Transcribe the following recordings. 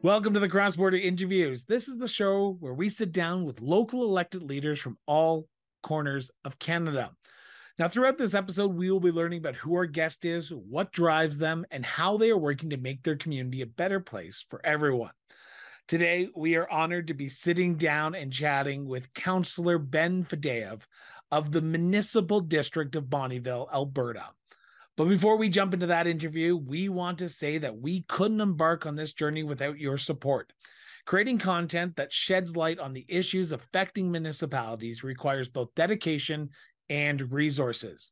Welcome to the Cross Border Interviews. This is the show where we sit down with local elected leaders from all corners of Canada. Now, throughout this episode, we will be learning about who our guest is, what drives them, and how they are working to make their community a better place for everyone. Today, we are honored to be sitting down and chatting with Councillor Ben Fadeyiw of the Municipal District of Bonnyville, Alberta. But before we jump into that interview, we want to say that we couldn't embark on this journey without your support. Creating content that sheds light on the issues affecting municipalities requires both dedication and resources.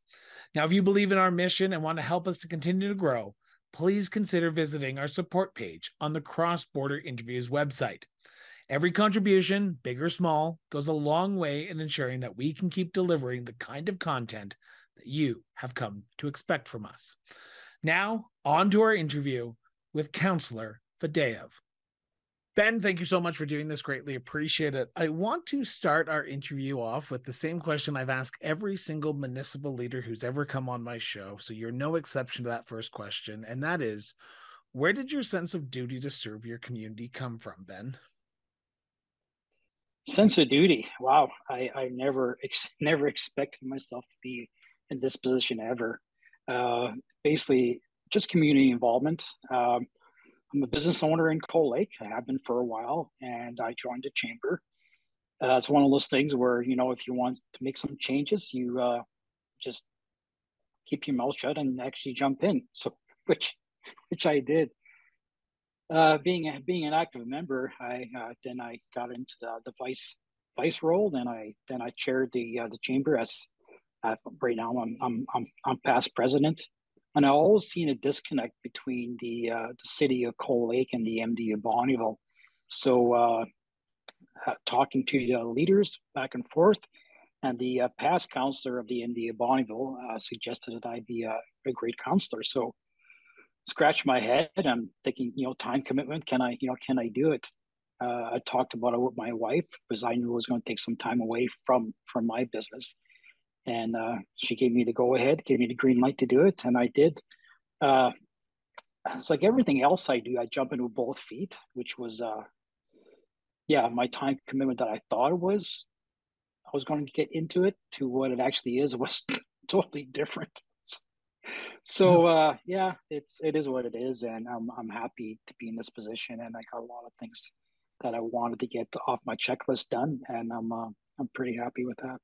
Now, if you believe in our mission and want to help us to continue to grow, please consider visiting our support page on the Cross Border Interviews website. Every contribution, big or small, goes a long way in ensuring that we can keep delivering the kind of content you have come to expect from us. Now, on to our interview with Counselor Fadeyiw. Ben, thank you so much for doing this. Greatly appreciate it. I want to start our interview off with the same question I've asked every single municipal leader who's ever come on my show. So you're no exception to that first question. And that is where did your sense of duty to serve your community come from, Ben? Sense of duty. Wow. I, I never, ex- never expected myself to be in this position ever. Uh, basically, just community involvement. Um, I'm a business owner in Cold Lake. I have been for a while, and I joined the chamber. Uh, it's one of those things where you know if you want to make some changes, you uh, just keep your mouth shut and actually jump in. So, which which I did. Uh, being a, being an active member, I uh, then I got into the, the vice vice role. Then I then I chaired the uh, the chamber as right now, I'm, I'm I'm I'm past president, and I always seen a disconnect between the uh, the city of Cold Lake and the MD of Bonnyville. So, uh, talking to the leaders back and forth, and the uh, past counselor of the MD of Bonnyville uh, suggested that I be a, a great counselor. So, scratch my head. I'm thinking, you know, time commitment. Can I, you know, can I do it? Uh, I talked about it with my wife because I knew it was going to take some time away from from my business and uh, she gave me the go ahead, gave me the green light to do it, and I did. Uh, it's like everything else I do, I jump into both feet, which was, uh, yeah, my time commitment that I thought it was. I was going to get into it to what it actually is was totally different. So uh, yeah, it's it is what it is, and I'm I'm happy to be in this position, and I got a lot of things that I wanted to get off my checklist done, and I'm uh, I'm pretty happy with that.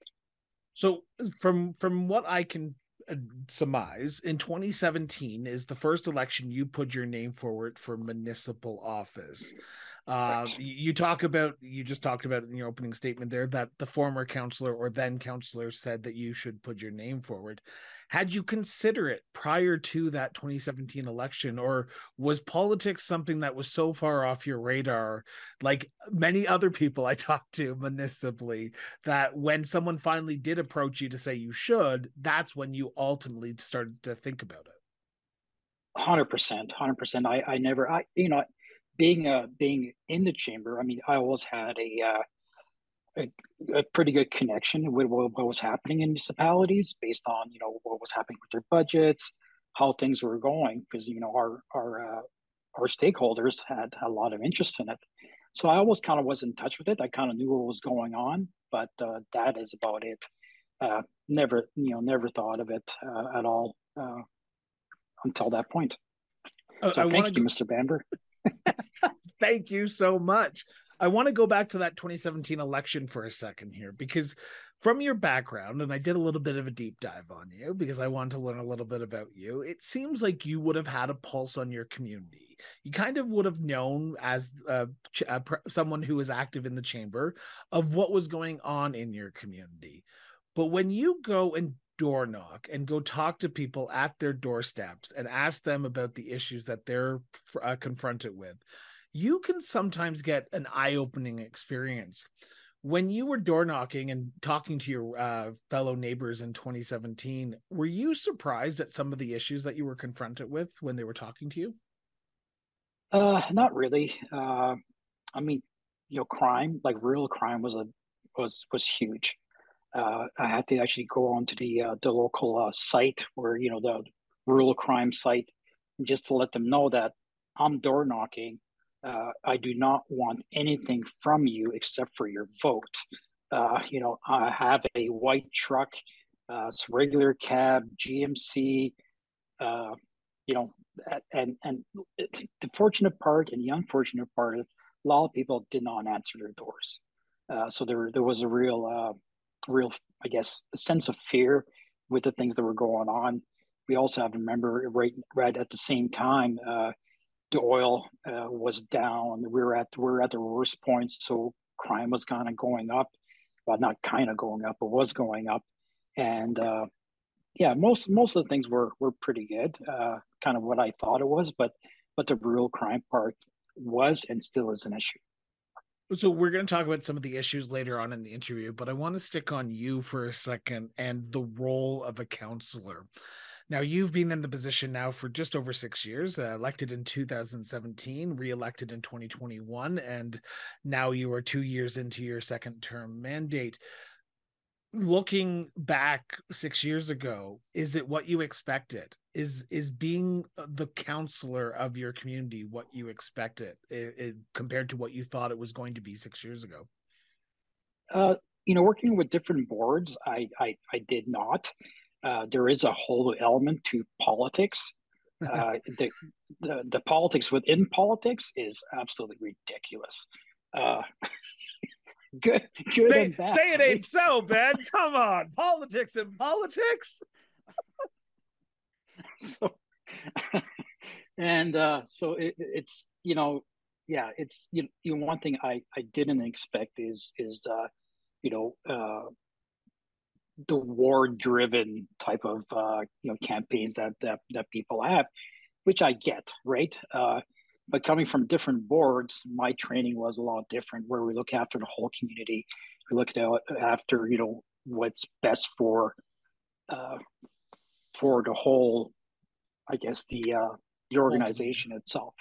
So from from what I can uh, surmise, in 2017 is the first election you put your name forward for municipal office. Uh, you talk about you just talked about in your opening statement there that the former counselor or then counselor said that you should put your name forward. Had you consider it prior to that 2017 election, or was politics something that was so far off your radar, like many other people I talked to municipally, that when someone finally did approach you to say you should, that's when you ultimately started to think about it? Hundred percent, hundred percent. I I never, I you know, being uh being in the chamber. I mean, I always had a uh, a, a, pretty good connection with what, what, was happening in municipalities based on you know what was happening with their budgets, how things were going, because you know our our uh, our stakeholders had a lot of interest in it. So I always kind of was in touch with it. I kind of knew what was going on, but uh, that is about it. Uh, never you know never thought of it uh, at all uh, until that point. Oh, so I thank you, Mr. Bamber. thank you so much. I want to go back to that 2017 election for a second here because from your background, and I did a little bit of a deep dive on you because I wanted to learn a little bit about you. It seems like you would have had a pulse on your community. You kind of would have known as a, a, someone who was active in the chamber of what was going on in your community. But when you go and door knock and go talk to people at their doorsteps and ask them about the issues that they're uh, confronted with, you can sometimes get an eye-opening experience. When you were door knocking and talking to your uh, fellow neighbors in 2017 were you surprised at some of the issues that you were confronted with when they were talking to you? Uh not really. Uh i mean you know crime like real crime was a was was huge. Uh i had to actually go onto the uh, the local uh, site where you know the rural crime site just to let them know that i'm door knocking uh, I do not want anything from you except for your vote. Uh, you know, I have a white truck, uh, it's regular cab, GMC. Uh, you know, and and the fortunate part and the unfortunate part a lot of people did not answer their doors. Uh, so there there was a real, uh, real, I guess, a sense of fear with the things that were going on. We also have to remember right right at the same time the oil uh, was down. We were at we were at the worst point, so crime was kind of going up. Well, not kind of going up, but was going up. And uh, yeah, most most of the things were were pretty good, uh, kind of what I thought it was. But but the real crime part was and still is an issue. So we're going to talk about some of the issues later on in the interview, but I want to stick on you for a second and the role of a counselor. Now, you've been in the position now for just over six years, uh, elected in 2017, reelected in 2021, and now you are two years into your second term mandate. Looking back six years ago, is it what you expected? Is is being uh, the counselor of your community what you expected it, it, compared to what you thought it was going to be six years ago? Uh, you know, working with different boards, I I, I did not uh, there is a whole element to politics. Uh, the, the, the politics within politics is absolutely ridiculous. Uh, good, good. Say, say it ain't so, Ben. Come on, politics and politics. so, and uh, so it, it's you know, yeah, it's you, you know, one thing I I didn't expect is is uh, you know uh, the war driven type of uh, you know campaigns that, that that people have which i get right? Uh, but coming from different boards my training was a lot different where we look after the whole community. We look at after you know what's best for uh, for the whole i guess the uh, the organization itself.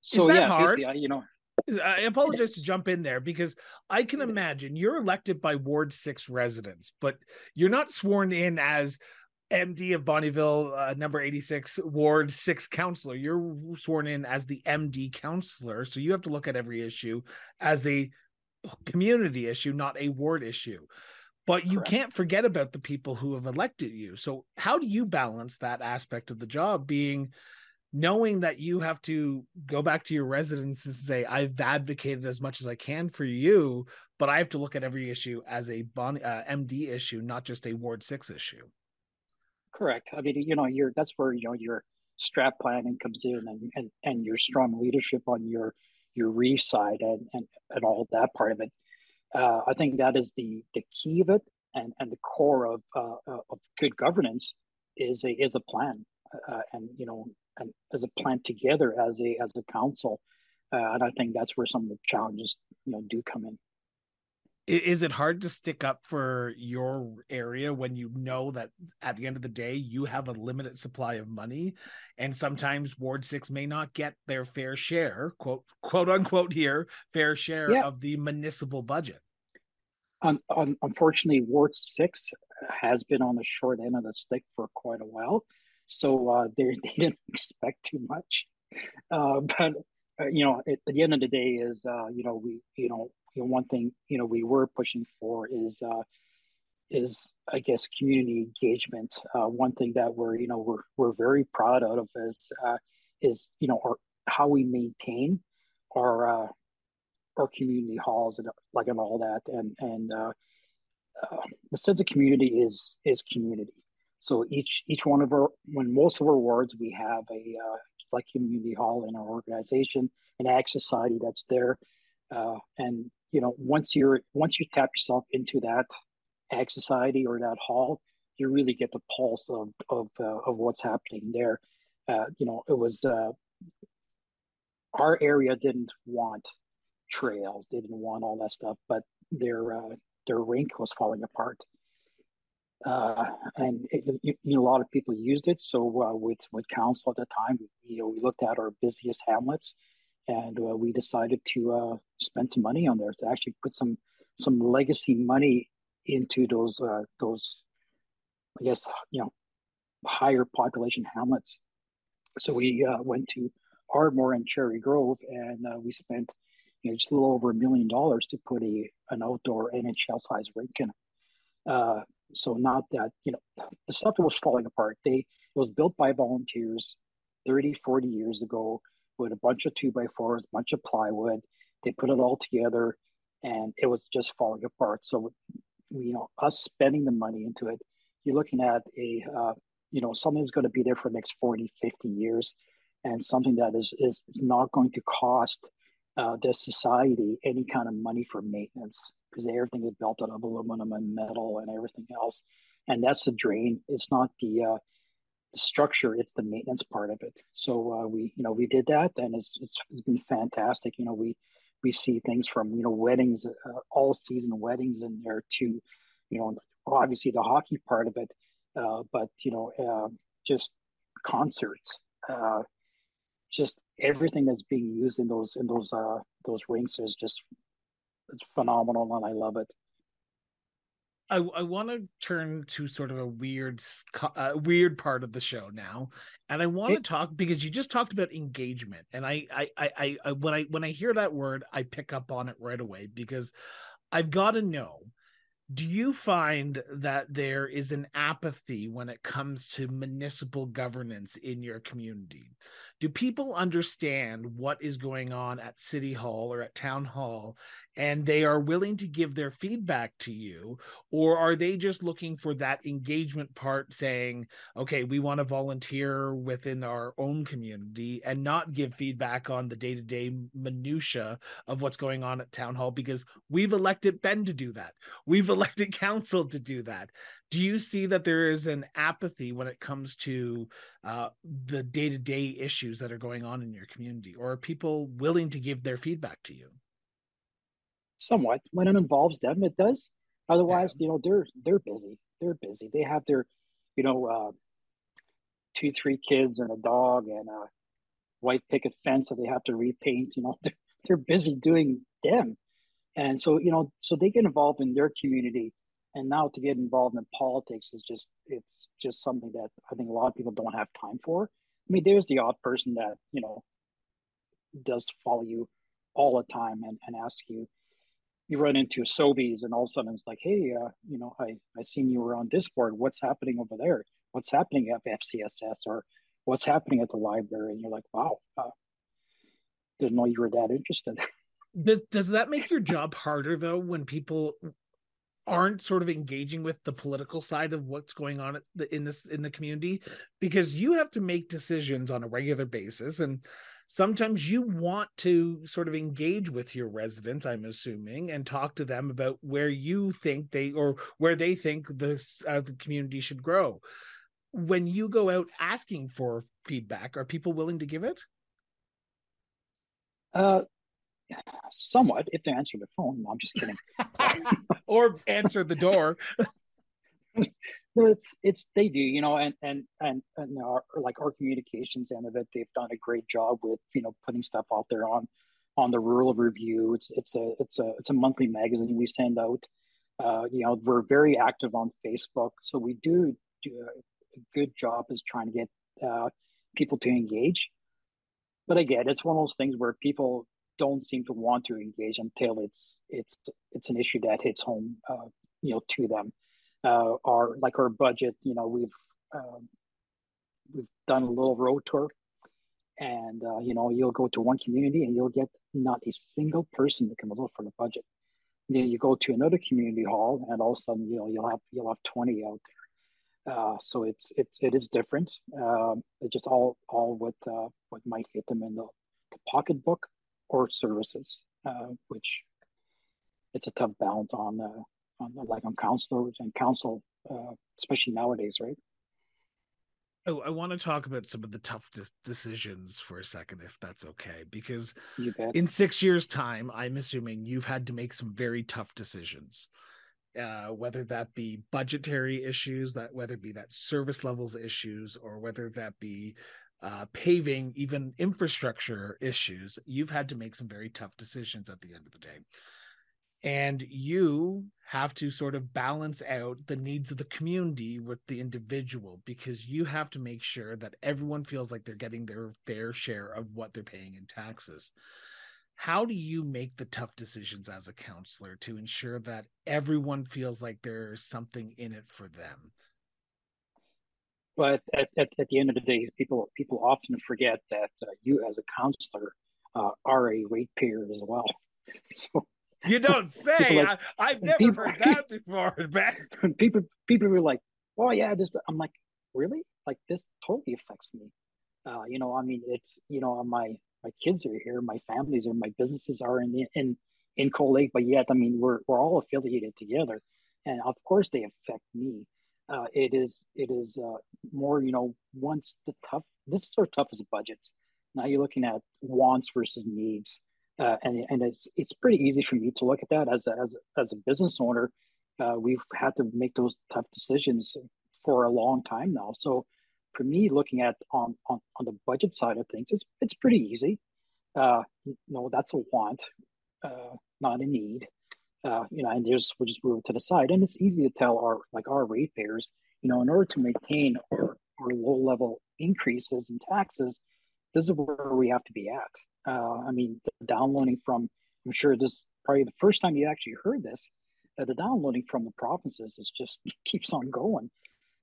So yeah hard? you know I apologize to jump in there because I can imagine you're elected by Ward 6 residents, but you're not sworn in as MD of Bonnyville, uh, number 86, Ward 6 counselor. You're sworn in as the MD counselor. So you have to look at every issue as a community issue, not a ward issue. But you Correct. can't forget about the people who have elected you. So, how do you balance that aspect of the job being knowing that you have to go back to your residents and say i've advocated as much as i can for you but i have to look at every issue as a uh, md issue not just a ward 6 issue. Correct. I mean you know you're that's where you know your strat planning comes in and and, and your strong leadership on your your reef side and and, and all that part of it. Uh, i think that is the the key of it and and the core of uh, uh of good governance is a is a plan. Uh, and you know as a plan together as a as a council uh, and i think that's where some of the challenges you know do come in. Is it hard to stick up for your area when you know that at the end of the day you have a limited supply of money? And sometimes ward 6 may not get their fair share quote quote unquote here fair share yeah. of the municipal budget. Um, um, unfortunately ward 6 has been on the short end of the stick for quite a while so uh, they they didn't expect too much. Uh, but uh, you know, at, at, the end of the day, is uh, you know we you know you know one thing you know we were pushing for is uh, is I guess community engagement. Uh, one thing that we're you know we're we're very proud of is is you know our, how we maintain our our community halls and like and all that and and the sense of community is is community so each each one of our when most of our wards we have a uh, like community hall in our organization, an ag society that's there, uh, and you know once you're once you tap yourself into that ag society or that hall, you really get the pulse of of uh, of what's happening there. Uh, you know, it was uh, our area didn't want trails, they didn't want all that stuff, but their uh, their rink was falling apart uh, and it, you, know, a lot of people used it. So uh, with with council at the time, we, you know, we looked at our busiest hamlets, and uh, we decided to uh, spend some money on there to actually put some some legacy money into those uh, those, I guess you know, higher population hamlets. So we uh, went to Ardmore and Cherry Grove, and we spent you know just a little over a million dollars to put a an outdoor NHL size rink in. Uh, so not that you know the stuff was falling apart. They it was built by volunteers 30, 40 years ago with a bunch of two by fours, a bunch of plywood. They put it all together, and it was just falling apart. So you know us spending the money into it you're looking at a uh, you know something that's going to be there for the next 40 50 years and something that is is not going to cost uh, the society any kind of money for maintenance because everything is built out of aluminum and metal and everything else. And that's the drain. It's not the uh, structure it's the maintenance part of it. So uh, we you know we did that and it's, it's, it's been fantastic. You know we we see things from you know weddings uh, all season weddings in there to you know obviously the hockey part of it, uh, but you know, uh, just concerts, uh, just everything that's being used in those in those uh, those rinks is just it's phenomenal, and I love it. I, I want to turn to sort of a weird uh, weird part of the show now, and I want to talk because you just talked about engagement, and I, I I I when I when I hear that word, I pick up on it right away because I've got to know do you find that there is an apathy when it comes to municipal governance in your community? Do people understand what is going on at City Hall or at Town Hall and they are willing to give their feedback to you? Or are they just looking for that engagement part saying okay we want to volunteer within our own community and not give feedback on the day-to-day minutia of what's going on at town hall? Because we've elected ben to do that. We've elected council to do that do you see that there is an apathy when it comes to uh, the day-to-day issues that are going on in your community? Or are people willing to give their feedback to you? Somewhat. When it involves them it does. Otherwise yeah. you know they're they're busy. They're busy. They have their you know uh, two three kids and a dog and a white picket fence that they have to repaint you know they're, they're busy doing them. And so you know so they get involved in their community and now to get involved in politics is just it's just something that i think a lot of people don't have time for i mean there's the odd person that you know does follow you all the time and, and ask you you run into Sobeys, and all of a sudden it's like, hey, uh, you know, I I seen you were on Discord. What's happening over there? What's happening at FCSS or what's happening at the library? And you're like, wow, uh, didn't know you were that interested. Does does that make your job harder though when people aren't sort of engaging with the political side of what's going on in this in the community because you have to make decisions on a regular basis and sometimes you want to sort of engage with your residents i'm assuming and talk to them about where you think they or where they think the, uh, the community should grow. When you go out asking for feedback are people willing to give it? Uh somewhat if they answer the phone no, i'm just kidding or answer the door no, it's it's they do, you know, and and and, and our, like our communications end of it, they've done a great job with you know putting stuff out there on on the rural review. It's it's a it's a it's a monthly magazine we send out. Uh, you know, we're very active on Facebook, so we do do a, good job is trying to get uh, people to engage. But again, it's one of those things where people don't seem to want to engage until it's it's it's an issue that hits home, uh, you know, to them uh, our like our budget. You know, we've um, we've done a little road tour, and uh, you know, you'll go to one community and you'll get not a single person that can vote for the budget. And then you go to another community hall, and all of a sudden, you know, you'll have you'll have twenty out there. Uh, so it's it's it is different. Um, it's just all all what uh, what might hit them in the, the pocketbook or services, uh, which it's a tough balance on uh, on like on counselors and council, uh, especially nowadays, right? Oh, I want to talk about some of the tough decisions for a second, if that's okay. Because in six years' time, I'm assuming you've had to make some very tough decisions, uh, whether that be budgetary issues, that whether it be that service levels issues, or whether that be uh, paving, even infrastructure issues. You've had to make some very tough decisions at the end of the day and you have to sort of balance out the needs of the community with the individual because you have to make sure that everyone feels like they're getting their fair share of what they're paying in taxes how do you make the tough decisions as a counselor to ensure that everyone feels like there's something in it for them but at, at, at the end of the day people people often forget that uh, you as a counselor uh, are a ratepayer as well. So you don't say. like, I, have never people, heard that before man. people people were like oh yeah this i'm like really? Like this totally affects me. Uh, you know i mean it's you know my my kids are here, my families are, my businesses are in in in Cold Lake, but yet I mean we're we're all affiliated together, and of course they affect me. Uh, it is it is uh, more you know once the tough this is our toughest budgets. Now you're looking at wants versus needs, uh, and and it's it's pretty easy for me to look at that as a, as a, as a business owner. Uh, we've had to make those tough decisions for a long time now. So for me, looking at on, on, on the budget side of things, it's it's pretty easy. Uh, know, that's a want, uh, not a need. Uh, you know, and just we just move it to the side, and it's easy to tell our like our ratepayers, you know, in order to maintain our, our low level increases in taxes, this is where we have to be at. Uh, I mean, the downloading from, I'm sure this is probably the first time you actually heard this. Uh, the downloading from the provinces is just keeps on going.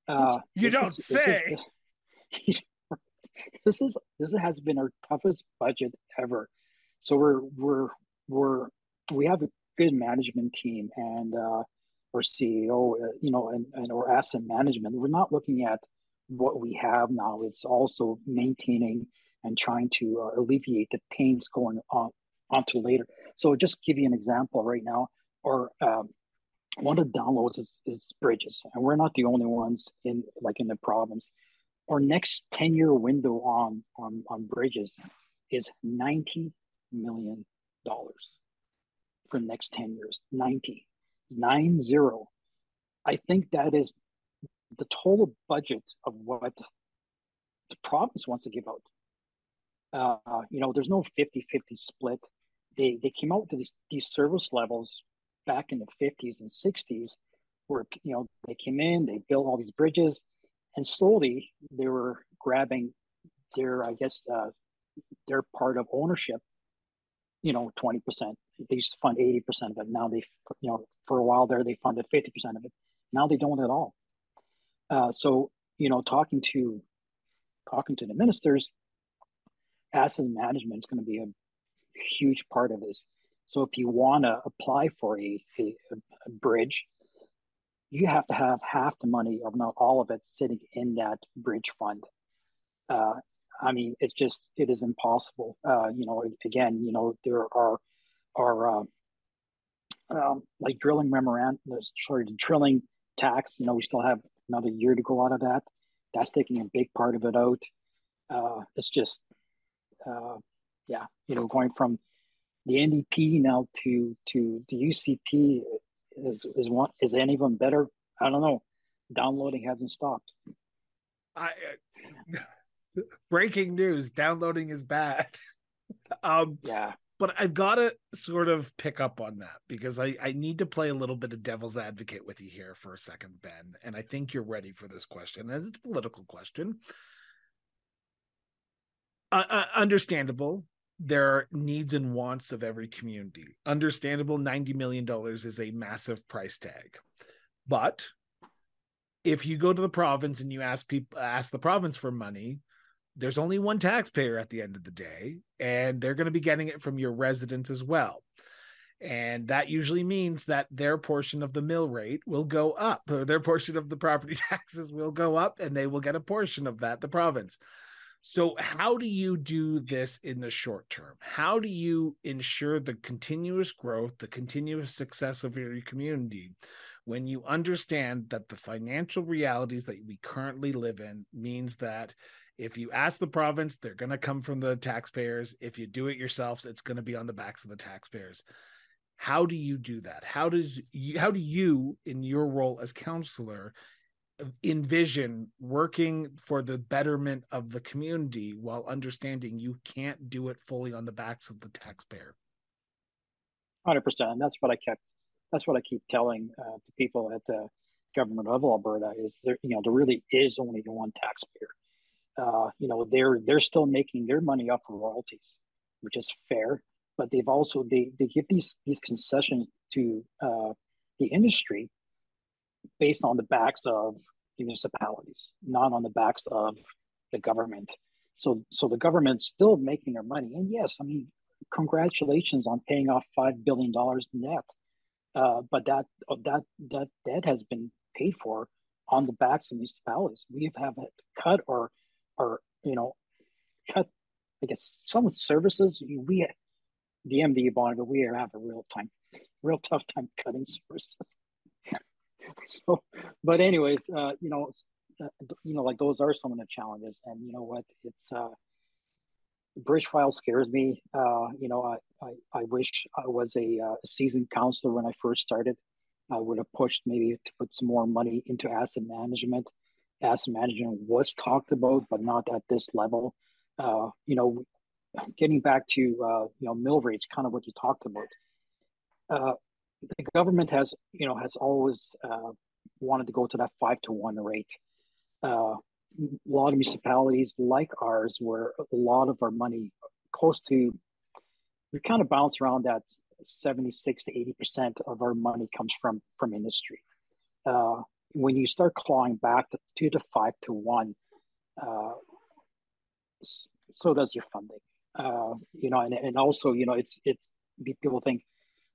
Uh, you don't is, say. this is this has been our toughest budget ever. So we're we're we're we have good management team and uh, our CEO, uh, you know, and, and our asset management. We're not looking at what we have now. It's also maintaining and trying to uh, alleviate the pains going on onto later. So just give you an example right now, or um, one of the downloads is, is bridges, and we're not the only ones in like in the province our next 10 year window on, on, on bridges is $90 million for the next 10 years. 90, nine zero. I think that is the total budget of what the province wants to give out. Uh, you know, there's no 50 50 split. They, they came out with these, these service levels back in the 50s and 60s where, you know, they came in, they built all these bridges, and slowly they were grabbing their, I guess, uh, their part of ownership. You know, twenty percent. They used to fund eighty percent of it. Now they, you know, for a while there they funded fifty percent of it. Now they don't at all. Uh, so you know, talking to talking to the ministers, asset management is going to be a huge part of this. So if you want to apply for a, a, a bridge, you have to have half the money, or not all of it, sitting in that bridge fund. Uh, I mean, it's just it is impossible. Uh, you know, again, you know, there are are uh, um, like drilling memorandum, sorry, the drilling tax. You know, we still have another year to go out of that. That's taking a big part of it out. Uh, it's just, uh, yeah, you know, going from the NDP now to to the UCP is is one is any of them better? I don't know. Downloading hasn't stopped. I uh, breaking news: downloading is bad. um, yeah, but I've got to sort of pick up on that because I I need to play a little bit of devil's advocate with you here for a second, Ben. And I think you're ready for this question. And it's a political question. Uh, uh, understandable there are needs and wants of every community. Understandable, $90 million is a massive price tag. But if you go to the province and you ask people ask the province for money, there's only one taxpayer at the end of the day, and they're going to be getting it from your residents as well. And that usually means that their portion of the mill rate will go up, their portion of the property taxes will go up, and they will get a portion of that, the province. So, how do you do this in the short term? How do you ensure the continuous growth, the continuous success of your community when you understand that the financial realities that we currently live in means that if you ask the province, they're going to come from the taxpayers. If you do it yourselves, it's going to be on the backs of the taxpayers. How do you do that? How does you, how do you, in your role as counselor, envision working for the betterment of the community while understanding you can't do it fully on the backs of the taxpayer. 100%. That's what I kept that's what I keep telling uh, to people at the government of Alberta is there, you know, there really is only the one taxpayer. Uh, you know, they're they're still making their money off of royalties, which is fair. But they've also they they give these these concessions to uh, the industry based on the backs of municipalities, not on the backs of the government. So so the government's still making their money. And yes, I mean, congratulations on paying off five billion dollars in debt. Uh, but that that that debt has been paid for on the backs of municipalities. We have cut or or you know cut I guess some services we the MD bond, but we have a real time real tough time cutting services. so but anyways, uh, you know uh, you know like those are some of the challenges and you know what it's uh bridge file scares me. Uh, you know, I, I, I wish I was a, uh, seasoned counselor when I first started. I would have pushed maybe to put some more money into asset management. Asset management was talked about, but not at this level. Uh, you know, getting back to uh, you know mill rates, kind of what you talked about. Uh, the government has you know has always uh, wanted to go to that five to one rate. Uh, a lot of municipalities like ours, where a lot of our money, close to, we kind of bounce around that 76 to 80% of our money comes from from industry. Uh, when you start clawing back to two to five to one, uh, so does your funding. Uh, you know, and, and also, you know, it's it's people think,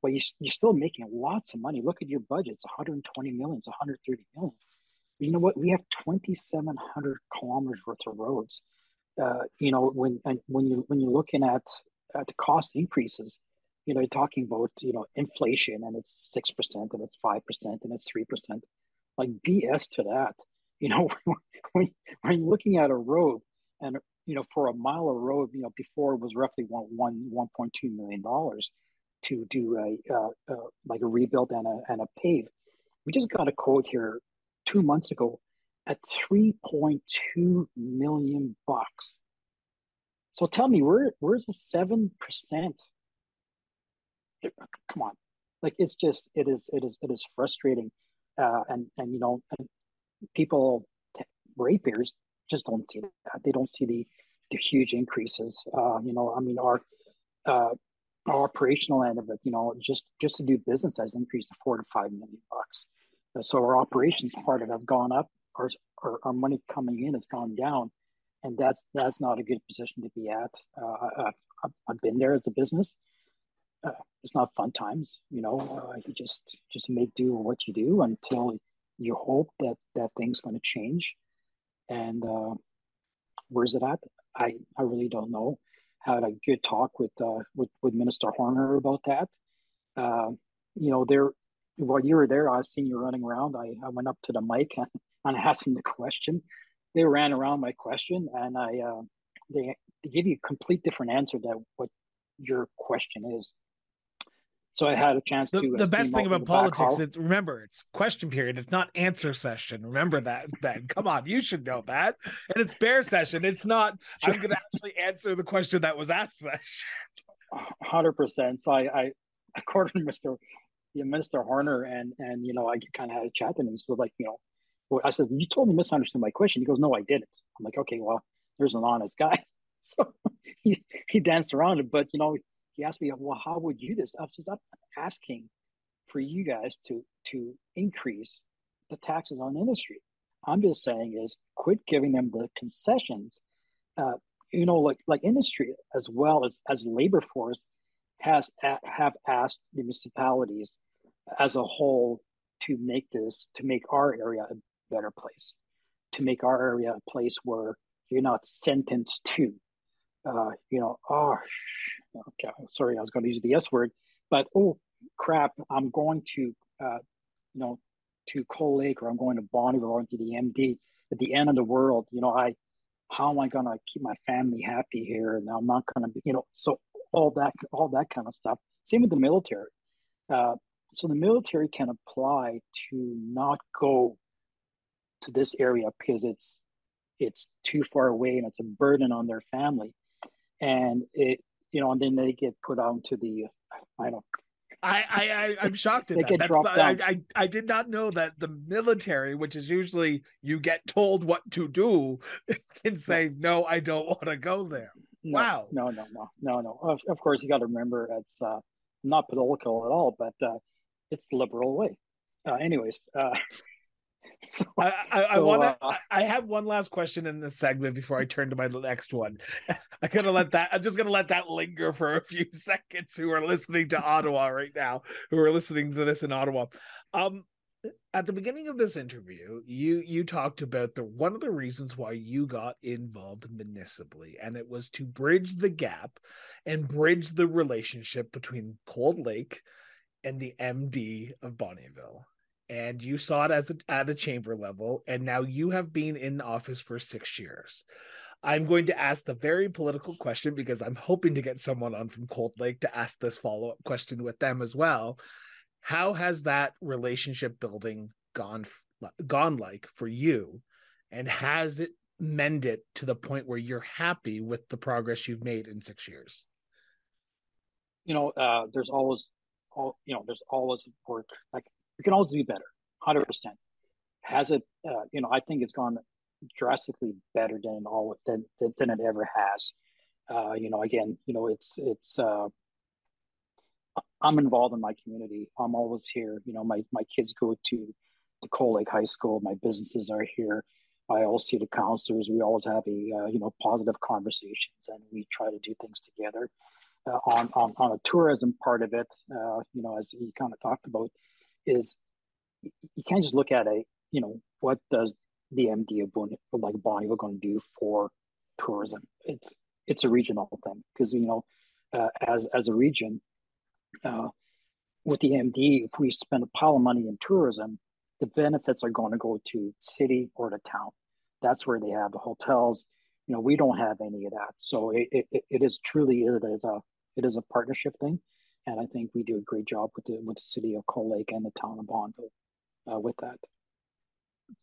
well, you, you're still making lots of money. Look at your budget; it's 120 million, it's 130 million you know what? We have 2,700 kilometers worth of roads. Uh, you know, when and when you when you're looking at at the cost increases, you know, you're talking about you know inflation and it's six percent and it's five percent and it's three percent. Like BS to that. You know, when when you're looking at a road and you know for a mile of road, you know, before it was roughly one one one point two million dollars to do a uh, uh, like a rebuild and a and a pave. We just got a quote here two months ago at 3.2 million bucks. So tell me, where where's the seven percent? Come on, like it's just it is it is it is frustrating, uh, and and you know, and people ratepayers just don't see that. They don't see the the huge increases. Uh, you know, I mean, our uh, our operational end of it, you know, just just to do business has increased to four to five million bucks. So our operations part of it has gone up. Our, our, our money coming in has gone down, and that's that's not a good position to be at. Uh, I've, I've been there as a business. It's not fun times, you know. Uh, you just just make do with what you do until you hope that that thing's going to change. And uh, where's it at? I I really don't know. Had a good talk with uh, with with Minister Horner about that. Uh, you know, there while you were there, I seen you running around. I, I went up to the mic and, and asked them the question. They ran around my question, and I uh, they, they give you a complete different answer to what your question is. So I had a chance the, to. Uh, the best thing about politics is remember it's question period. It's not answer session. Remember that. Then come on, you should know that. And it's bear session. It's not. I'm going to actually answer the question that was asked. Session. Hundred percent. So I, I according to know, Minister Horner and and you know I kind of had a chat with him. So like you know, I said you totally misunderstood my question. He goes, no, I didn't. I'm like, okay, well, there's an honest guy. So he he danced around it, but you know, he asked me, well, how would you this? I was I'm asking for you guys to to increase the taxes on industry. I'm just saying is quit giving them the concessions. Uh, you know, like like industry as well as as labor force has have asked the municipalities as a whole to make this to make our area a better place to make our area a place where you're not sentenced to uh, you know oh okay sorry i was going to use the s word but oh crap i'm going to uh, you know to cold lake or i'm going to bonnyville or to the md at the end of the world you know i how am i going to keep my family happy here and i'm not going to be you know so all that all that kind of stuff. Same with the military. Uh, so the military can apply to not go to this area because it's it's too far away and it's a burden on their family, and it you know and then they get put onto the I don't I, I, I am shocked at that. I, I, I did not know that the military, which is usually you get told what to do, can say no, I don't want to go there. No, wow. No, no, no, no, no. Of, of course, you got to remember it's uh, not political at all, but uh, it's the liberal way. Uh, anyways, uh, so, I, I, so, I want to. Uh, I have one last question in this segment before I turn to my next one. I'm gonna let that. I'm just gonna let that linger for a few seconds. Who are listening to Ottawa right now? Who are listening to this in Ottawa? Um, at the beginning of this interview, you you talked about the one of the reasons why you got involved municipally, and it was to bridge the gap and bridge the relationship between Cold Lake and the MD of Bonnyville and you saw it as a, at a chamber level, and now you have been in office for six years. I'm going to ask the very political question because I'm hoping to get someone on from Cold Lake to ask this follow up question with them as well. How has that relationship building gone gone like for you, and has it mended to the point where you're happy with the progress you've made in six years? You know, uh, there's always, all you know, there's always work. Like we can always do better, hundred percent. Has it? Uh, you know, I think it's gone drastically better than all than than it ever has. Uh, you know, again, you know, it's it's. Uh, I'm involved in my community. I'm always here. You know, my my kids go to the Cold Lake High School. My businesses are here. I always see the counselors. We always have a uh, you know positive conversations, and we try to do things together. Uh, on, on on a tourism part of it, uh, you know, as you kind of talked about, is you can't just look at a you know what does the MD of Bonnie, like Bonnie going to do for tourism? It's it's a regional thing because you know uh, as as a region uh, with the MD, if we spend a pile of money in tourism, the benefits are going to go to city or to town. That's where they have the hotels. You know, we don't have any of that, so it, it, it is truly it is a it is a partnership thing and I think we do a great job with the with the city of Cold Lake and the town of Bonnyville uh, with that.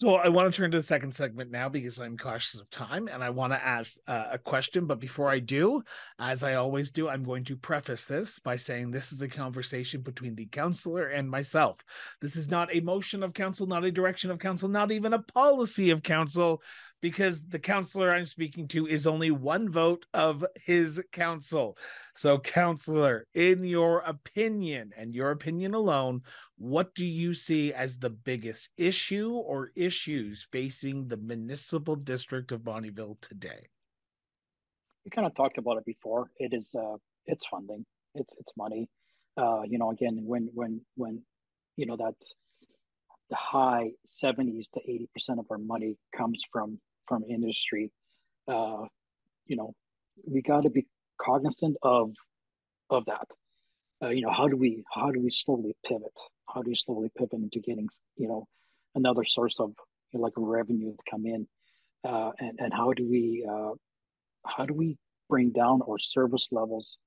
So I want to turn to the second segment now because I'm cautious of time and I want to ask uh, a question. But before I do, as I always do, I'm going to preface this by saying this is a conversation between the counselor and myself. This is not a motion of council, not a direction of council, not even a policy of council because the counselor I'm speaking to is only one vote of his council. So, counselor, in your opinion and your opinion alone, what do you see as the biggest issue or issues facing the municipal district of Bonnyville today? We kind of talked about it before. It is uh it's funding. It's it's money. Uh, you know, again, when when when you know that the high 70s to 80% of our money comes from from industry, uh, you know, we got to be cognizant of of that. Uh, you know, how do we how do we slowly pivot? How do we slowly pivot into getting you know another source of you know, like revenue to come in, uh, and and how do we uh, how do we bring down our service levels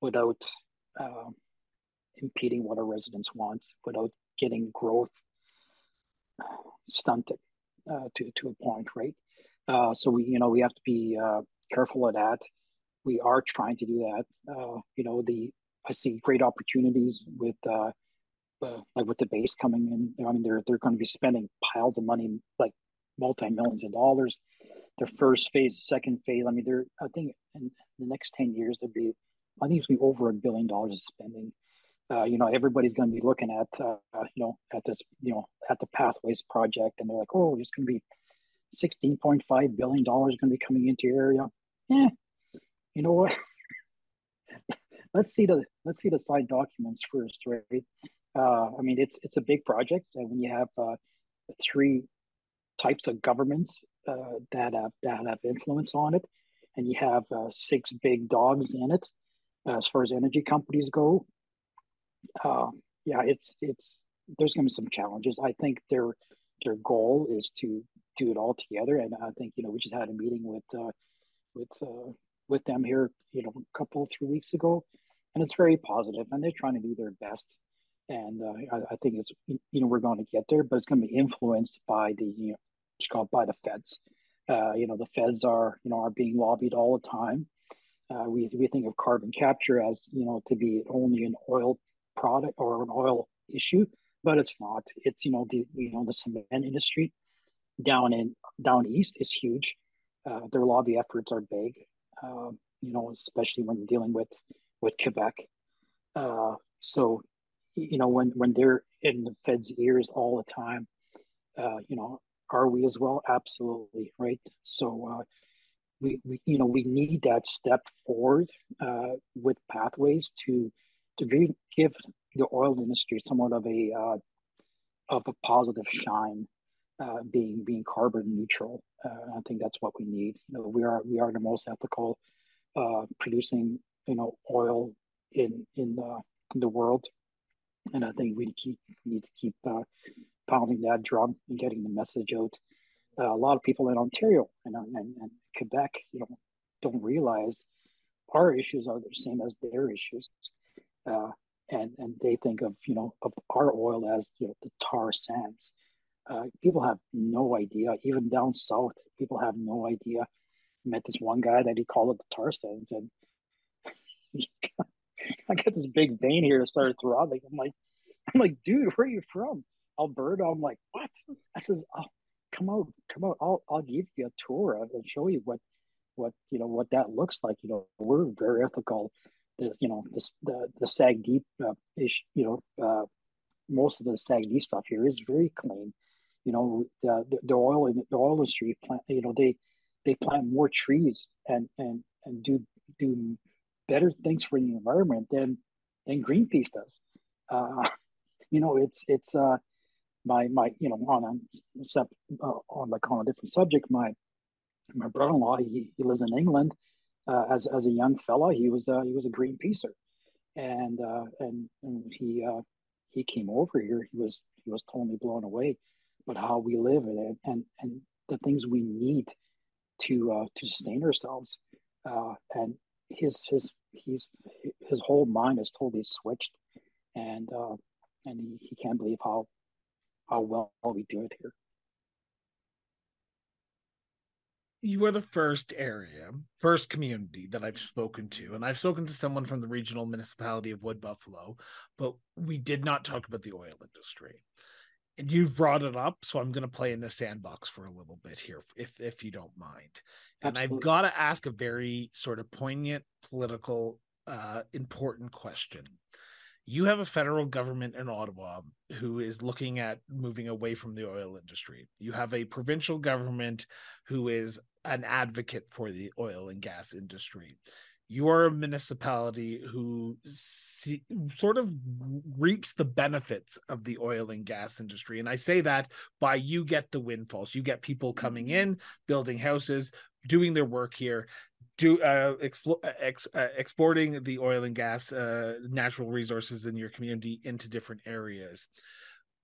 without uh, impeding what our residents want, without getting growth stunted uh, to to a point, right? Uh, so we, you know, we have to be uh, careful of that. We are trying to do that. Uh, you know, the I see great opportunities with uh, uh, like with the base coming in. I mean, they're they're going to be spending piles of money, like multi millions of dollars. Their first phase, second phase. I mean, they're I think in the next ten years there'll be I think it's going to be over a billion dollars of spending. Uh, you know, everybody's going to be looking at, uh, you know, at this, you know, at the Pathways project, and they're like, oh, it's going to be $16.5 billion going to be coming into your area. Yeah, you know what? let's see the let's see the side documents first, right? Uh, I mean, it's it's a big project, and when you have uh, three types of governments uh, that have that have influence on it, and you have uh, six big dogs in it, as far as energy companies go. Uh, yeah, it's it's there's going to be some challenges. I think their their goal is to do it all together. And I think you know we just had a meeting with uh, with uh, with them here, you know, a couple three weeks ago, and it's very positive, and they're trying to do their best. And uh, I, I, think it's you know we're going to get there, but it's going to be influenced by the you know it's called by the feds. Uh, you know the feds are you know are being lobbied all the time. Uh, we we think of carbon capture as you know to be only an oil product or an oil issue, but it's not. It's you know the you know the cement industry down in down east is huge. Uh, their lobby efforts are big, uh, you know, especially when dealing with with Quebec. Uh, so, you know, when when they're in the Fed's ears all the time, uh, you know, are we as well? Absolutely, right. So, uh, we, we you know we need that step forward uh, with pathways to to give the oil industry somewhat of a of a positive shine uh, being being carbon neutral. Uh, I think that's what we need. You know, we are we are the most ethical uh, producing you know oil in in the in the world, and I think we keep need to keep uh, pounding that drum and getting the message out. Uh, a lot of people in Ontario and, and, and Quebec, you know, don't realize our issues are the same as their issues. Uh, and and they think of you know of our oil as you know the tar sands uh, people have no idea. Even down south, people have no idea. I met this one guy that he called tar sands, and I got this big vein here that started throbbing. I'm like, I'm like, dude, where are you from? Alberta. I'm like, what? I says, oh, come out, come out. I'll I'll give you a tour and show you what what you know what that looks like. You know, we're very ethical. The, you know, this the the SAGD uh, ish. You know, uh, most of the SAGD stuff here is very clean you know the, the oil in the oil industry plant you know they they plant more trees and and and do do better things for the environment than than Greenpeace does. Uh, you know, it's it's uh, my my you know on a uh, on like on a different subject. My my brother-in-law he, he lives in England. Uh, as as a young fella, he was uh, he was a Greenpeacer, and uh, and and he uh, he came over here. He was he was totally blown away but how we live and and, and the things we need to uh, to sustain ourselves. Uh, and his his he's his whole mind is totally switched, and uh, and he, he can't believe how how well we do it here. you are the first area, first community that I've spoken to, and I've spoken to someone from the regional municipality of Wood Buffalo, but we did not talk about the oil industry and you've brought it up, so I'm going to play in the sandbox for a little bit here, if if you don't mind. And I've got to ask a very sort of poignant, political, uh, important question. You have a federal government in Ottawa who is looking at moving away from the oil industry. You have a provincial government who is an advocate for the oil and gas industry you're a municipality who see, sort of reaps the benefits of the oil and gas industry. And i say that by you get the windfalls. You get people coming in building houses doing their work here do uh, explo- uh, ex- uh, exporting the oil and gas uh, natural resources in your community into different areas.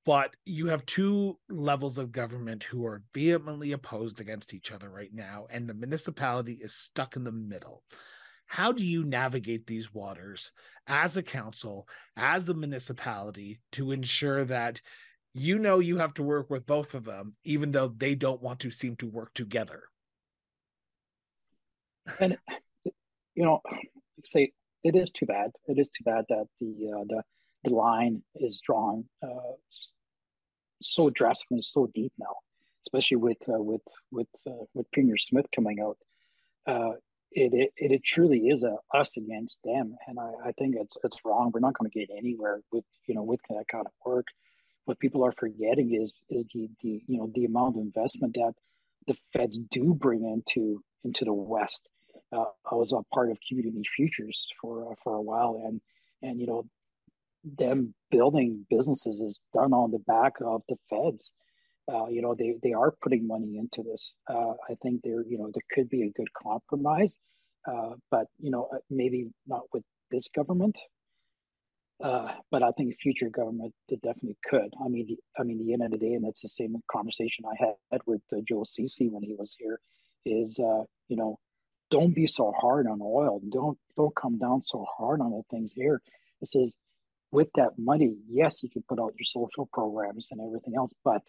But you have two levels of government who are vehemently opposed against each other right now and the municipality is stuck in the middle how do you navigate these waters as a council, as a municipality to ensure that you know you have to work with both of them, even though they don't want to seem to work together? And you know, say it is too bad. It is too bad that the uh, the the line is drawn uh, so drastically, so deep now, especially with uh, with with uh, with Premier Smith coming out. It, it, it truly is a us against them, and I, I think it's it's wrong. We're not going to get anywhere with you know with that kind of work. What people are forgetting is is the the you know the amount of investment that the feds do bring into into the West. Uh, I was a part of Community Futures for uh, for a while, and and you know them building businesses is done on the back of the feds uh, you know, they, they are putting money into this. Uh, I think there, you know, there could be a good compromise, uh, but you know, uh, maybe not with this government. Uh, but I think future government that definitely could. I mean, I mean, the end of the day, and it's the same conversation I had with uh, Joe Ceci when he was here. Is you know, don't be so hard on oil. Don't don't come down so hard on the things here. It says with that money, yes, you can put out your social programs and everything else, but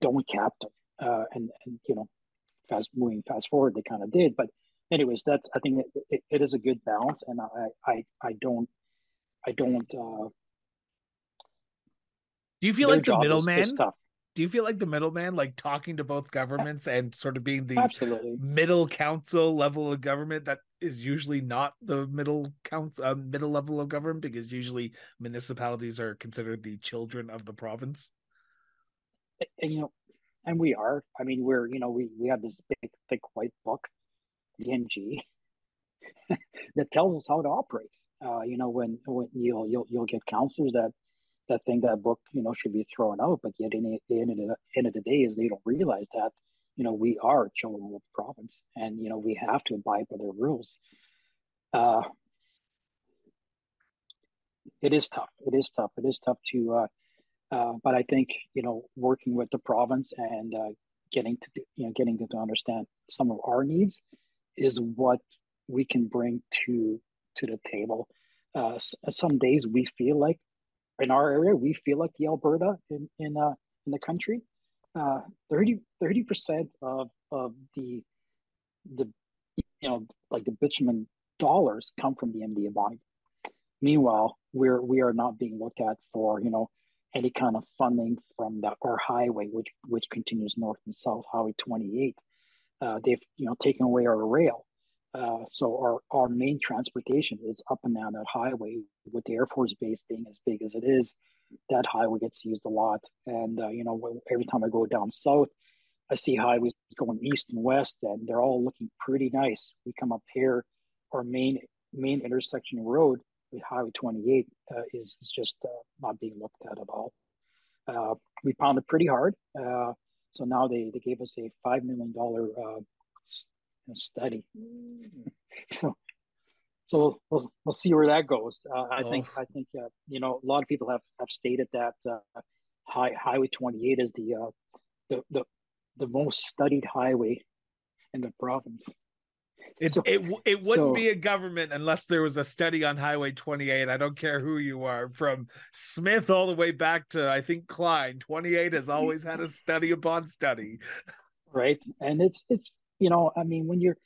don't cap them. Uh, and, and, you know, fast moving fast forward, they kind of did. But anyways, that's, I think it, it, it is a good balance. And I, I, I don't, I don't, uh, Do you feel like the middleman? Do you feel like the middleman, like talking to both governments and sort of being the absolutely middle council level of government that is usually not the middle council, uh, middle level of government because usually municipalities are considered the children of the province. And, you know, and we are. I mean, we're you know we we have this big thick white book, the MGA, that tells us how to operate. Uh, you know, when when you'll you'll you'll get counselors that that think that book you know should be thrown out, but yet in the end of the end of the day is they don't realize that you know we are children of the province, and you know we have to abide by their rules. Uh, it is tough. It is tough. It is tough to uh, uh, but I think you know working with the province and uh, getting to you know getting to understand some of our needs is what we can bring to to the table. Uh, some days we feel like in our area we feel like the Alberta in in uh, in the country. Uh, 30 percent of of the the you know like the bitumen dollars come from the MD Bonnie. Meanwhile, we're we are not being looked at for you know any kind of funding from the our highway, which which continues north and south, Highway 28. Uh, they've you know taken away our rail, uh, so our our main transportation is up and down that highway. With the Air Force Base being as big as it is, that highway gets used a lot. And uh, you know every time I go down south, I see highways going east and west, and they're all looking pretty nice. We come up here, our main main intersection road with Highway 28 uh, is, is just uh, not being looked at at all. Uh, we pounded pretty hard. Uh, so now they, they gave us a $5 million uh, study. so so we'll, we'll see where that goes. Uh, I oh. think I think you know a lot of people have, have stated that high, Highway 28 is the, the the the most studied highway in the province. It, so, it it wouldn't so, be a government unless there was a study on Highway 28. I don't care who you are, from Smith all the way back to I think Klein. 28 has always had a study upon study. Right, and it's it's you know I mean when you're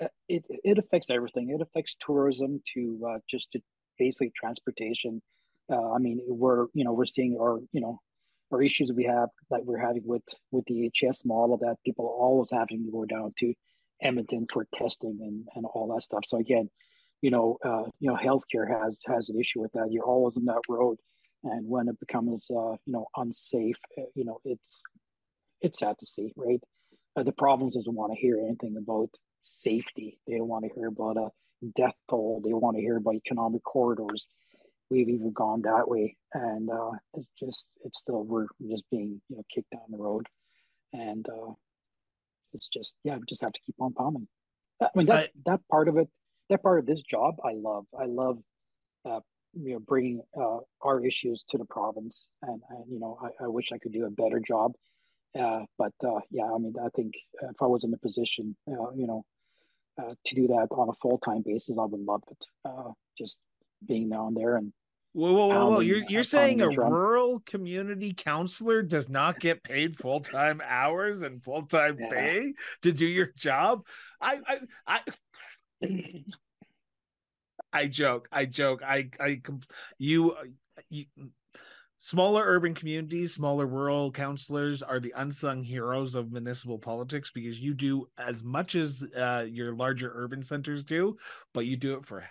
uh, it it affects everything. It affects tourism to uh, just to basically transportation. Uh, I mean we're you know we're seeing our you know our issues we have that we're having with with the HS model that people are always having to go down to Edmonton for testing and, and all that stuff. So again, you know, uh, you know, healthcare has has an issue with that. You're always on that road, and when it becomes, uh, you know, unsafe, uh, you know, it's it's sad to see, right? Uh, the province doesn't want to hear anything about safety. They don't want to hear about a death toll. They want to hear about economic corridors. We've even gone that way, and uh, it's just it's still we're just being you know kicked down the road, and uh, it's just yeah, we just have to keep on pounding. I mean that I, that part of it, that part of this job, I love. I love, uh, you know, bringing uh, our issues to the province, and, and you know, I, I, wish I could do a better job. Uh, but uh, yeah, I mean, I think if I was in a position, uh, you know, uh, to do that on a full time basis, I would love it. Uh, just being down there and Whoa, whoa, whoa, whoa! You're you're saying a rural community counselor does not get paid full time hours and full time yeah. pay to do your job? I I I. I joke. I joke. I I you you smaller urban communities, smaller rural counselors are the unsung heroes of municipal politics because you do as much as uh, your larger urban centers do, but you do it for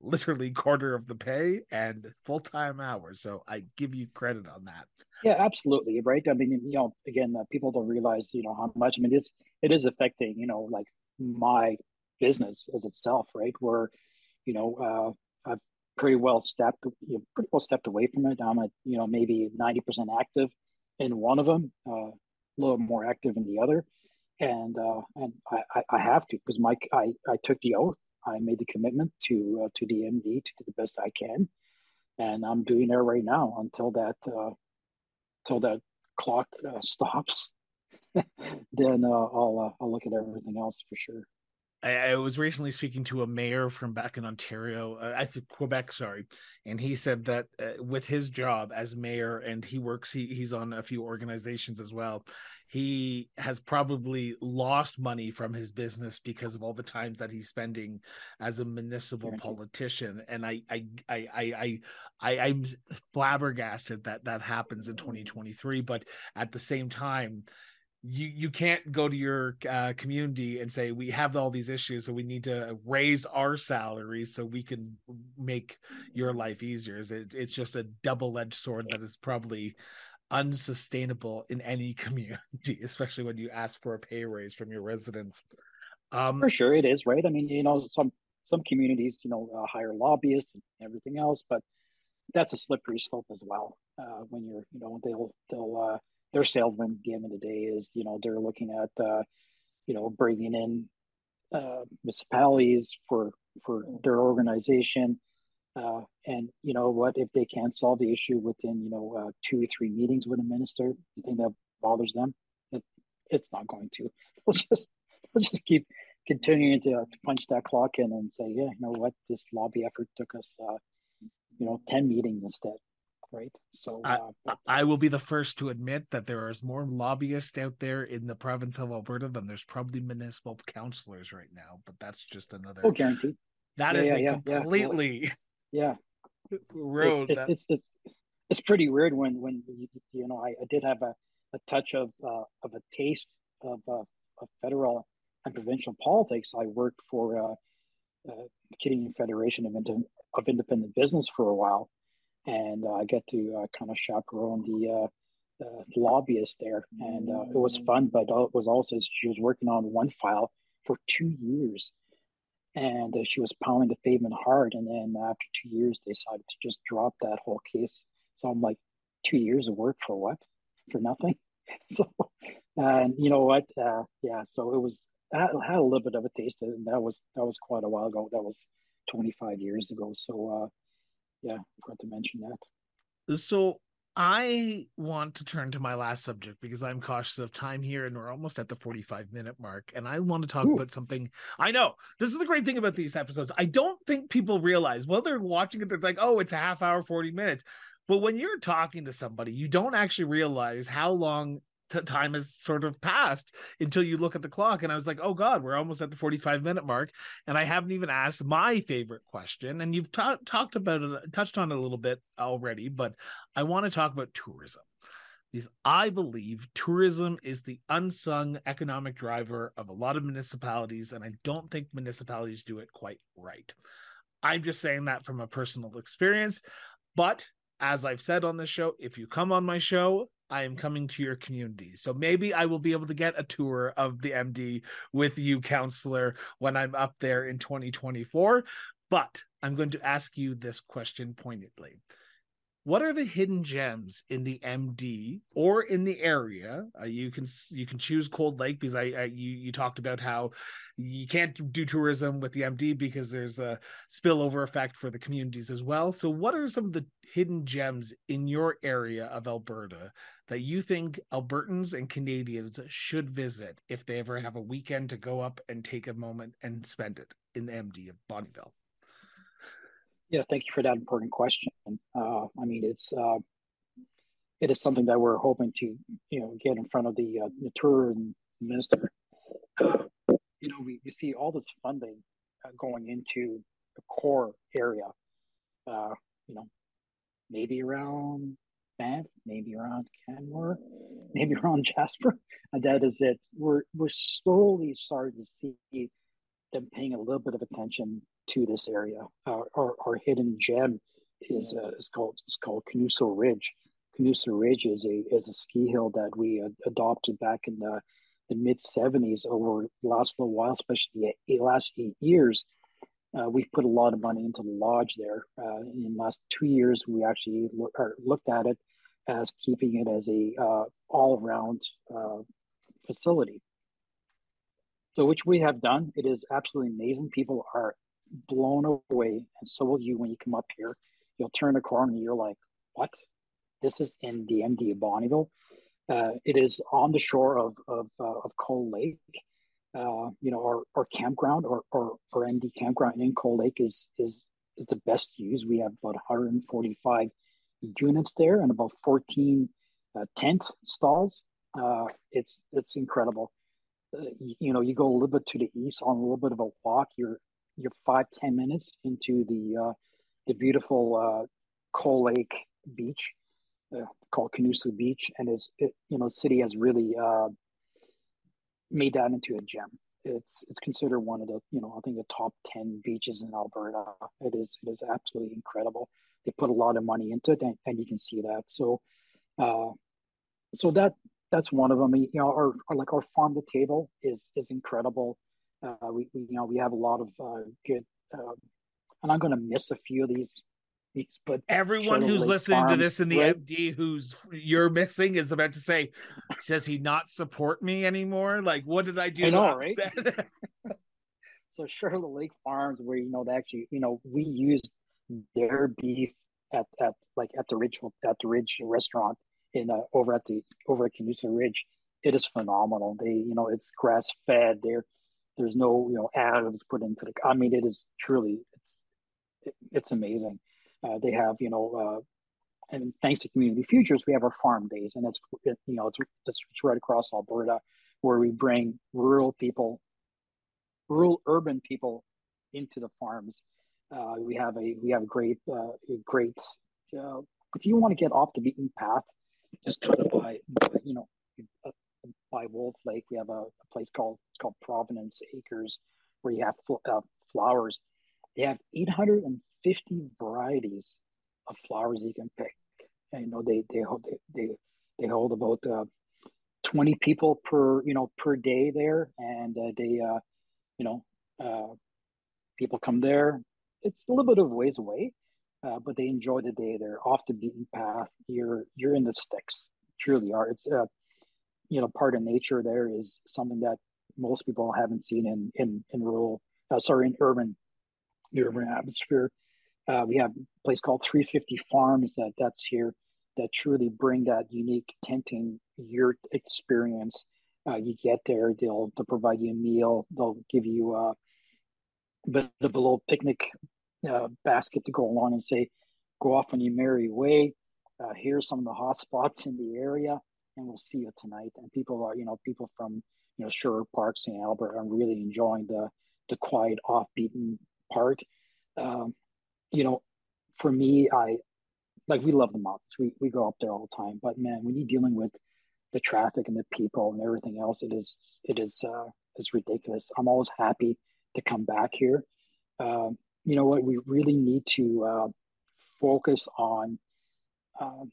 literally quarter of the pay and full time hours. So I give you credit on that. Yeah, absolutely. Right. I mean, you know, again, uh, people don't realize, you know, how much. I mean, this it is affecting, you know, like my business as itself, right? Where, you know, uh, I've pretty well stepped, you know, pretty well stepped away from it. I'm at, you know, maybe ninety percent active in one of them, uh, a little more active in the other, and uh, and I, I have to because Mike, I I took the oath I made the commitment to uh, to the MD to do the best I can, and I'm doing it right now until that uh, that clock uh, stops. then uh, I'll uh, I'll look at everything else for sure. I, I, was recently speaking to a mayor from back in Ontario, uh, I think Quebec, sorry, and he said that uh, with his job as mayor, and he works, he, he's on a few organizations as well. He has probably lost money from his business because of all the times that he's spending as a municipal politician. And I, I, I, I, I, I'm flabbergasted that that happens in 2023. But at the same time, you you can't go to your uh, community and say we have all these issues so we need to raise our salaries so we can make your life easier it, it's just a double-edged sword that is probably unsustainable in any community especially when you ask for a pay raise from your residents. Um, for sure it is right? I mean you know some some communities you know uh, hire lobbyists and everything else but that's a slippery slope as well uh, when you're you know they'll they'll uh, their salesman at the end of the day is you know they're looking at uh, you know bringing in uh, municipalities for for their organization uh, and you know what if they can't solve the issue within you know uh, two or three meetings with a minister you think that bothers them it, it's not going to we'll just we'll just keep continuing to, to punch that clock in and say yeah you know what this lobby effort took us uh, you know 10 meetings instead right? So I, uh, I, will be the first to admit that there is more lobbyists out there in the province of Alberta than there's probably municipal councillors right now. But that's just another. Oh, guaranteed. That yeah, is yeah, a yeah, completely yeah road. It's, it's, it's, it's, it's pretty weird when when you know I, I did have a, a touch of uh, of a taste of, uh, of federal and provincial politics. I worked for uh, uh, Canadian Federation of, of Independent Business for a while, and uh, I get to uh, kind of chaperone the, uh, the lobbyist there, and uh, it was fun. But it was also she was working on one file for two years, and uh, she was pounding the pavement hard. And then after two years, they decided to just drop that whole case. So I'm like, two years of work for what? For nothing. so, and you know what? Uh, yeah. So it was. I had a little bit of a taste, and that was that was quite a while ago. That was 25 years ago. So uh, yeah, forgot to mention that. So I want to turn to my last subject because I'm cautious of time here and we're almost at the 45 minute mark. And I want to talk Ooh. about something. I know this is the great thing about these episodes. I don't think people realize while they're watching it, they're like, oh, it's a half hour, 40 minutes. But when you're talking to somebody, you don't actually realize how long t- time has sort of passed until you look at the clock. And I was like, oh God, we're almost at the 45 minute mark. And I haven't even asked my favorite question. And you've ta- talked about it, touched on it a little bit already, but I want to talk about tourism because I believe tourism is the unsung economic driver of a lot of municipalities. And I don't think municipalities do it quite right. I'm just saying that from a personal experience. But as I've said on the show, if you come on my show, I am coming to your community. So maybe I will be able to get a tour of the MD with you, counselor, when I'm up there in 2024. But I'm going to ask you this question pointedly what are the hidden gems in the MD or in the area? Uh, you can you can choose Cold Lake because I, I, you you talked about how you can't do tourism with the MD because there's a spillover effect for the communities as well. So, what are some of the hidden gems in your area of Alberta that you think Albertans and Canadians should visit if they ever have a weekend to go up and take a moment and spend it in the MD of Bonnyville? Yeah, thank you for that important question. Uh, I mean, it's uh, it is something that we're hoping to you know get in front of the uh, the minister. You know, we, we see all this funding uh, going into the core area. Uh, you know, maybe around Banff, maybe around Canmore, maybe around Jasper. And that is it. We're we're slowly starting to see them paying a little bit of attention to this area. Uh, our, our hidden gem is uh, is called is called Kinosoo Ridge. Kinosoo Ridge is a is a ski hill that we uh, adopted back in the, the mid '70s. Over the last little while, especially the last eight years, uh, we've put a lot of money into the lodge there. Uh, in the last two years, we actually look, looked at it as keeping it as a uh, all around uh, facility. So, which we have done. It is absolutely amazing. People are blown away, and so will you when you come up here. You'll turn a corner and you're like, "What? This is in the MD of Bonnyville." Uh, it is on the shore of of, uh, of Cold Lake. Uh, you know, our, our campground or, or our MD campground in Cold Lake is is is the best used. We have about 145 units there and about 14 uh, tent stalls. Uh, it's it's incredible. Uh, you, know, you go a little bit to the east on a little bit of a walk. You're you're five ten minutes into the uh, the beautiful uh, Cold Lake Beach uh, called Kinosoo Beach, and is it, you know, city has really uh, made that into a gem. It's it's considered one of the you know I think the top ten beaches in Alberta. It is it is absolutely incredible. They put a lot of money into it, and, and you can see that. So, uh, so that that's one of them. You know, our, our like our farm to table is is incredible. Uh, we, we, you know we have a lot of uh, good, uh, and I'm going to miss a few of these. these but everyone who's listening farms, to this in the right? MD who's you're missing is about to say, does he not support me anymore? Like, what did I do? I know, right? so Charlotte Lake Farms, where you know they actually, you know, we used their beef at, at like at the Ridge at the Ridge restaurant in uh, over at the over at Kinosoo Ridge. It is phenomenal. They you know it's grass fed. There there's no you know additives put into the. I mean it is truly it's it, it's amazing. Uh, they have you know. Uh, and thanks to Community Futures, we have our farm days, and it's you know it's, it's right across Alberta, where we bring rural people, rural urban people, into the farms uh, we have a we have a great uh, a great. Uh, if you want to get off the beaten path, just kind of by, you know by Wolf Lake, we have a, a, place called it's called Providence Acres, where you have uh, flowers. They have 850 varieties of flowers you can pick. And, you know they they hold they they, they hold about uh, 20 people per you know per day there, and uh, they uh, you know uh, people come there it's a little bit of ways away, uh, but they enjoy the day. They're off the beaten path. You're you're in the sticks. Truly are. It's uh, you know part of nature. There is something that most people haven't seen in in in rural. Uh, sorry, in urban the urban atmosphere. Uh, we have a place called 350 Farms that that's here that truly bring that unique tenting yurt experience. Uh, you get there, they'll they'll provide you a meal. They'll give you a bit of a little picnic uh, basket to go along and say, go off on your merry way. Uh, here's some of the hot spots in the area, and we'll see you tonight. And people are, you know, people from, you know, Sherwood Park, St. Albert are really enjoying the the quiet, off-beaten part. Um, you know, for me, I like we love the mountains. We we go up there all the time. But man, when you're dealing with the traffic and the people and everything else, it is it is uh, it's ridiculous. I'm always happy to come back here. Uh, you know what? We really need to uh, focus on uh,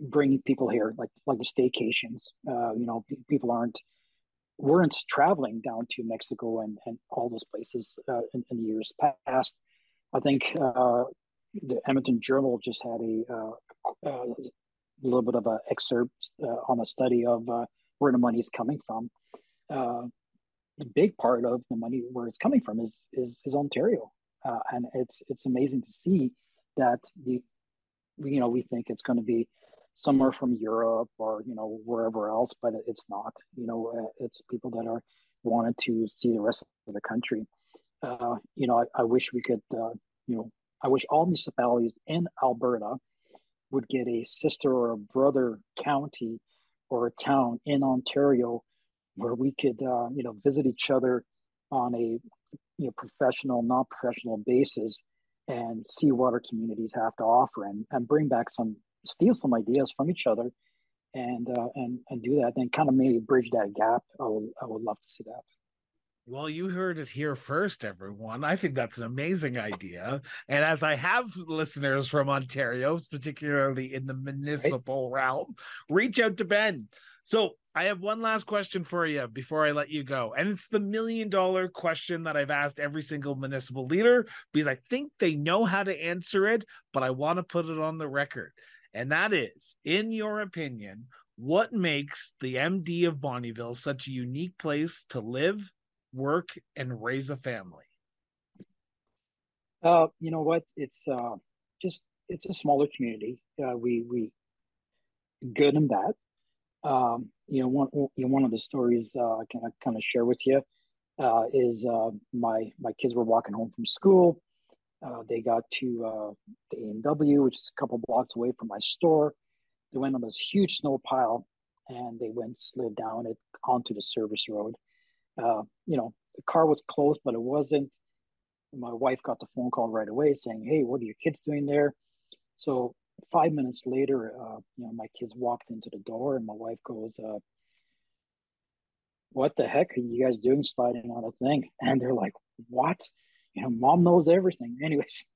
bringing people here, like like the staycations. Uh, you know, p- people aren't weren't traveling down to Mexico and, and all those places uh, in, in, the years past. I think uh, the Edmonton Journal just had a, a little bit of an excerpt on a study of where the money is coming from the big part of the money where it's coming from is is, is Ontario, uh, and it's it's amazing to see that the you know we think it's going to be somewhere from Europe or you know wherever else, but it's not. You know, uh, it's people that are wanted to see the rest of the country. Uh, you know, I, I, wish we could. Uh, you know, I wish all municipalities in Alberta would get a sister or a brother county or a town in Ontario where we could uh, you know visit each other on a you know professional non-professional basis and see what our communities have to offer and, and bring back some steal some ideas from each other and uh, and and do that and kind of maybe bridge that gap i would i would love to see that well, you heard it here first, everyone. I think that's an amazing idea. And as I have listeners from Ontario, particularly in the municipal right. realm, reach out to Ben. So I have one last question for you before I let you go. And it's the million dollar question that I've asked every single municipal leader because I think they know how to answer it, but I want to put it on the record. And that is, in your opinion, what makes the MD of Bonnyville such a unique place to live, work, and raise a family? Uh, you know what? It's uh, just it's a smaller community. Uh, we we good and bad um, you know, one you know, one of the stories uh, I can kind of share with you uh, is uh, my my kids were walking home from school. Uh, they got to uh, the A and W, which is a couple blocks away from my store. They went on this huge snow pile, and they went slid down it onto the service road. Uh, you know, the car was closed, but it wasn't. My wife got the phone call right away saying, "Hey, what are your kids doing there?" So five minutes later, uh, you know, my kids walked into the door, and my wife goes, uh, "What the heck are you guys doing sliding on a thing?" And they're like, "What?" You know, mom knows everything. Anyways,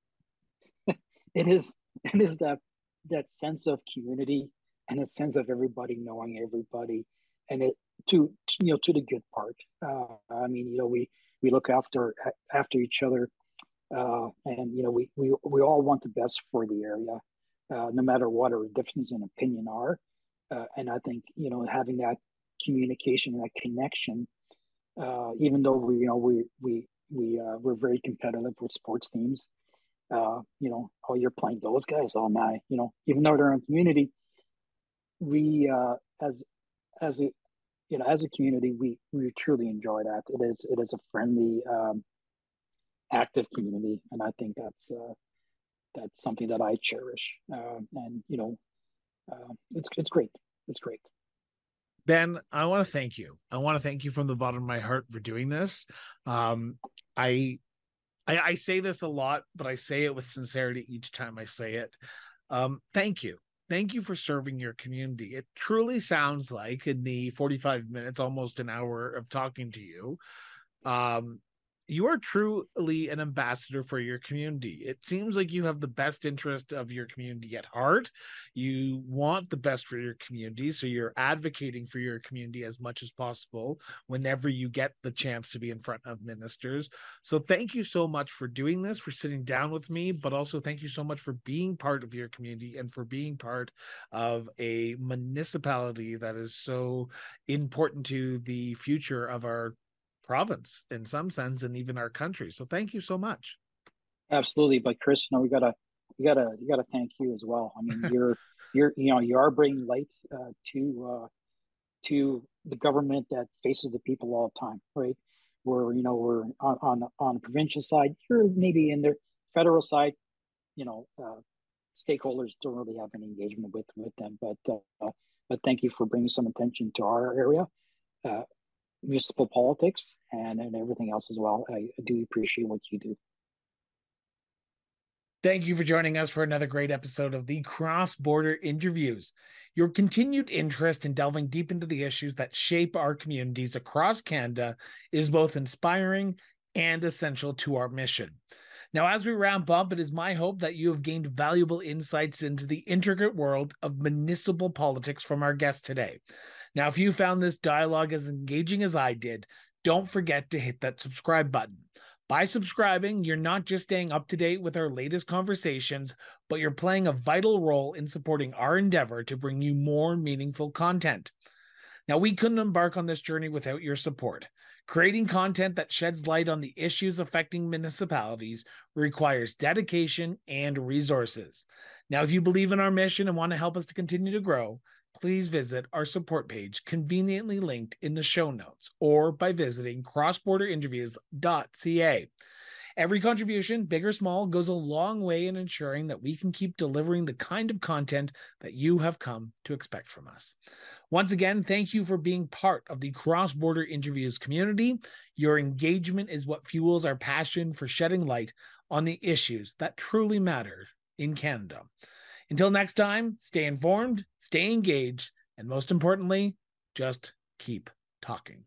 it is it is that that sense of community and a sense of everybody knowing everybody, and it to you know to the good part. Uh, I mean, you know, we we look after after each other, uh, and you know, we we we all want the best for the area, uh, no matter what our differences in opinion are. Uh, and I think you know having that communication, and that connection, uh, even though we you know we we we uh, we're very competitive with sports teams. you know, oh, you're playing those guys. Oh my, you know, even though they're in community, we as as a you know, as a community, we we truly enjoy that. It is it is a friendly, um, active community, and I think that's uh, that's something that I cherish. Uh, and you know, uh, it's it's great. It's great. Ben, I want to thank you. I want to thank you from the bottom of my heart for doing this. Um, I, I, I say this a lot, but I say it with sincerity each time I say it. Um, thank you thank you for serving your community. It truly sounds like in the 45 minutes, almost an hour of talking to you, um, you are truly an ambassador for your community. It seems like you have the best interest of your community at heart. You want the best for your community. So you're advocating for your community as much as possible whenever you get the chance to be in front of ministers. So thank you so much for doing this, for sitting down with me, but also thank you so much for being part of your community and for being part of a municipality that is so important to the future of our province in some sense and even our country. So thank you so much. Absolutely. But Chris, you know, we gotta you gotta you gotta thank you as well. I mean you're you're you know you are bringing light uh, to uh, to the government that faces the people all the time, right? Where you know we're on on, on the provincial side, you're maybe in the federal side, you know, uh, stakeholders don't really have any engagement with with them. But uh, but thank you for bringing some attention to our area. Uh, municipal politics and, and everything else as well. I, do appreciate what you do. Thank you for joining us for another great episode of the Cross Border Interviews. Your continued interest in delving deep into the issues that shape our communities across Canada is both inspiring and essential to our mission. Now, as we ramp up, it is my hope that you have gained valuable insights into the intricate world of municipal politics from our guest today. Now, if you found this dialogue as engaging as I did, don't forget to hit that subscribe button. By subscribing, you're not just staying up to date with our latest conversations, but you're playing a vital role in supporting our endeavor to bring you more meaningful content. Now, we couldn't embark on this journey without your support. Creating content that sheds light on the issues affecting municipalities requires dedication and resources. Now, if you believe in our mission and want to help us to continue to grow, please visit our support page conveniently linked in the show notes or by visiting crossborderinterviews.ca. Every contribution, big or small, goes a long way in ensuring that we can keep delivering the kind of content that you have come to expect from us. Once again, thank you for being part of the Cross Border Interviews community. Your engagement is what fuels our passion for shedding light on the issues that truly matter in Canada. Until next time, stay informed, stay engaged, and most importantly, just keep talking.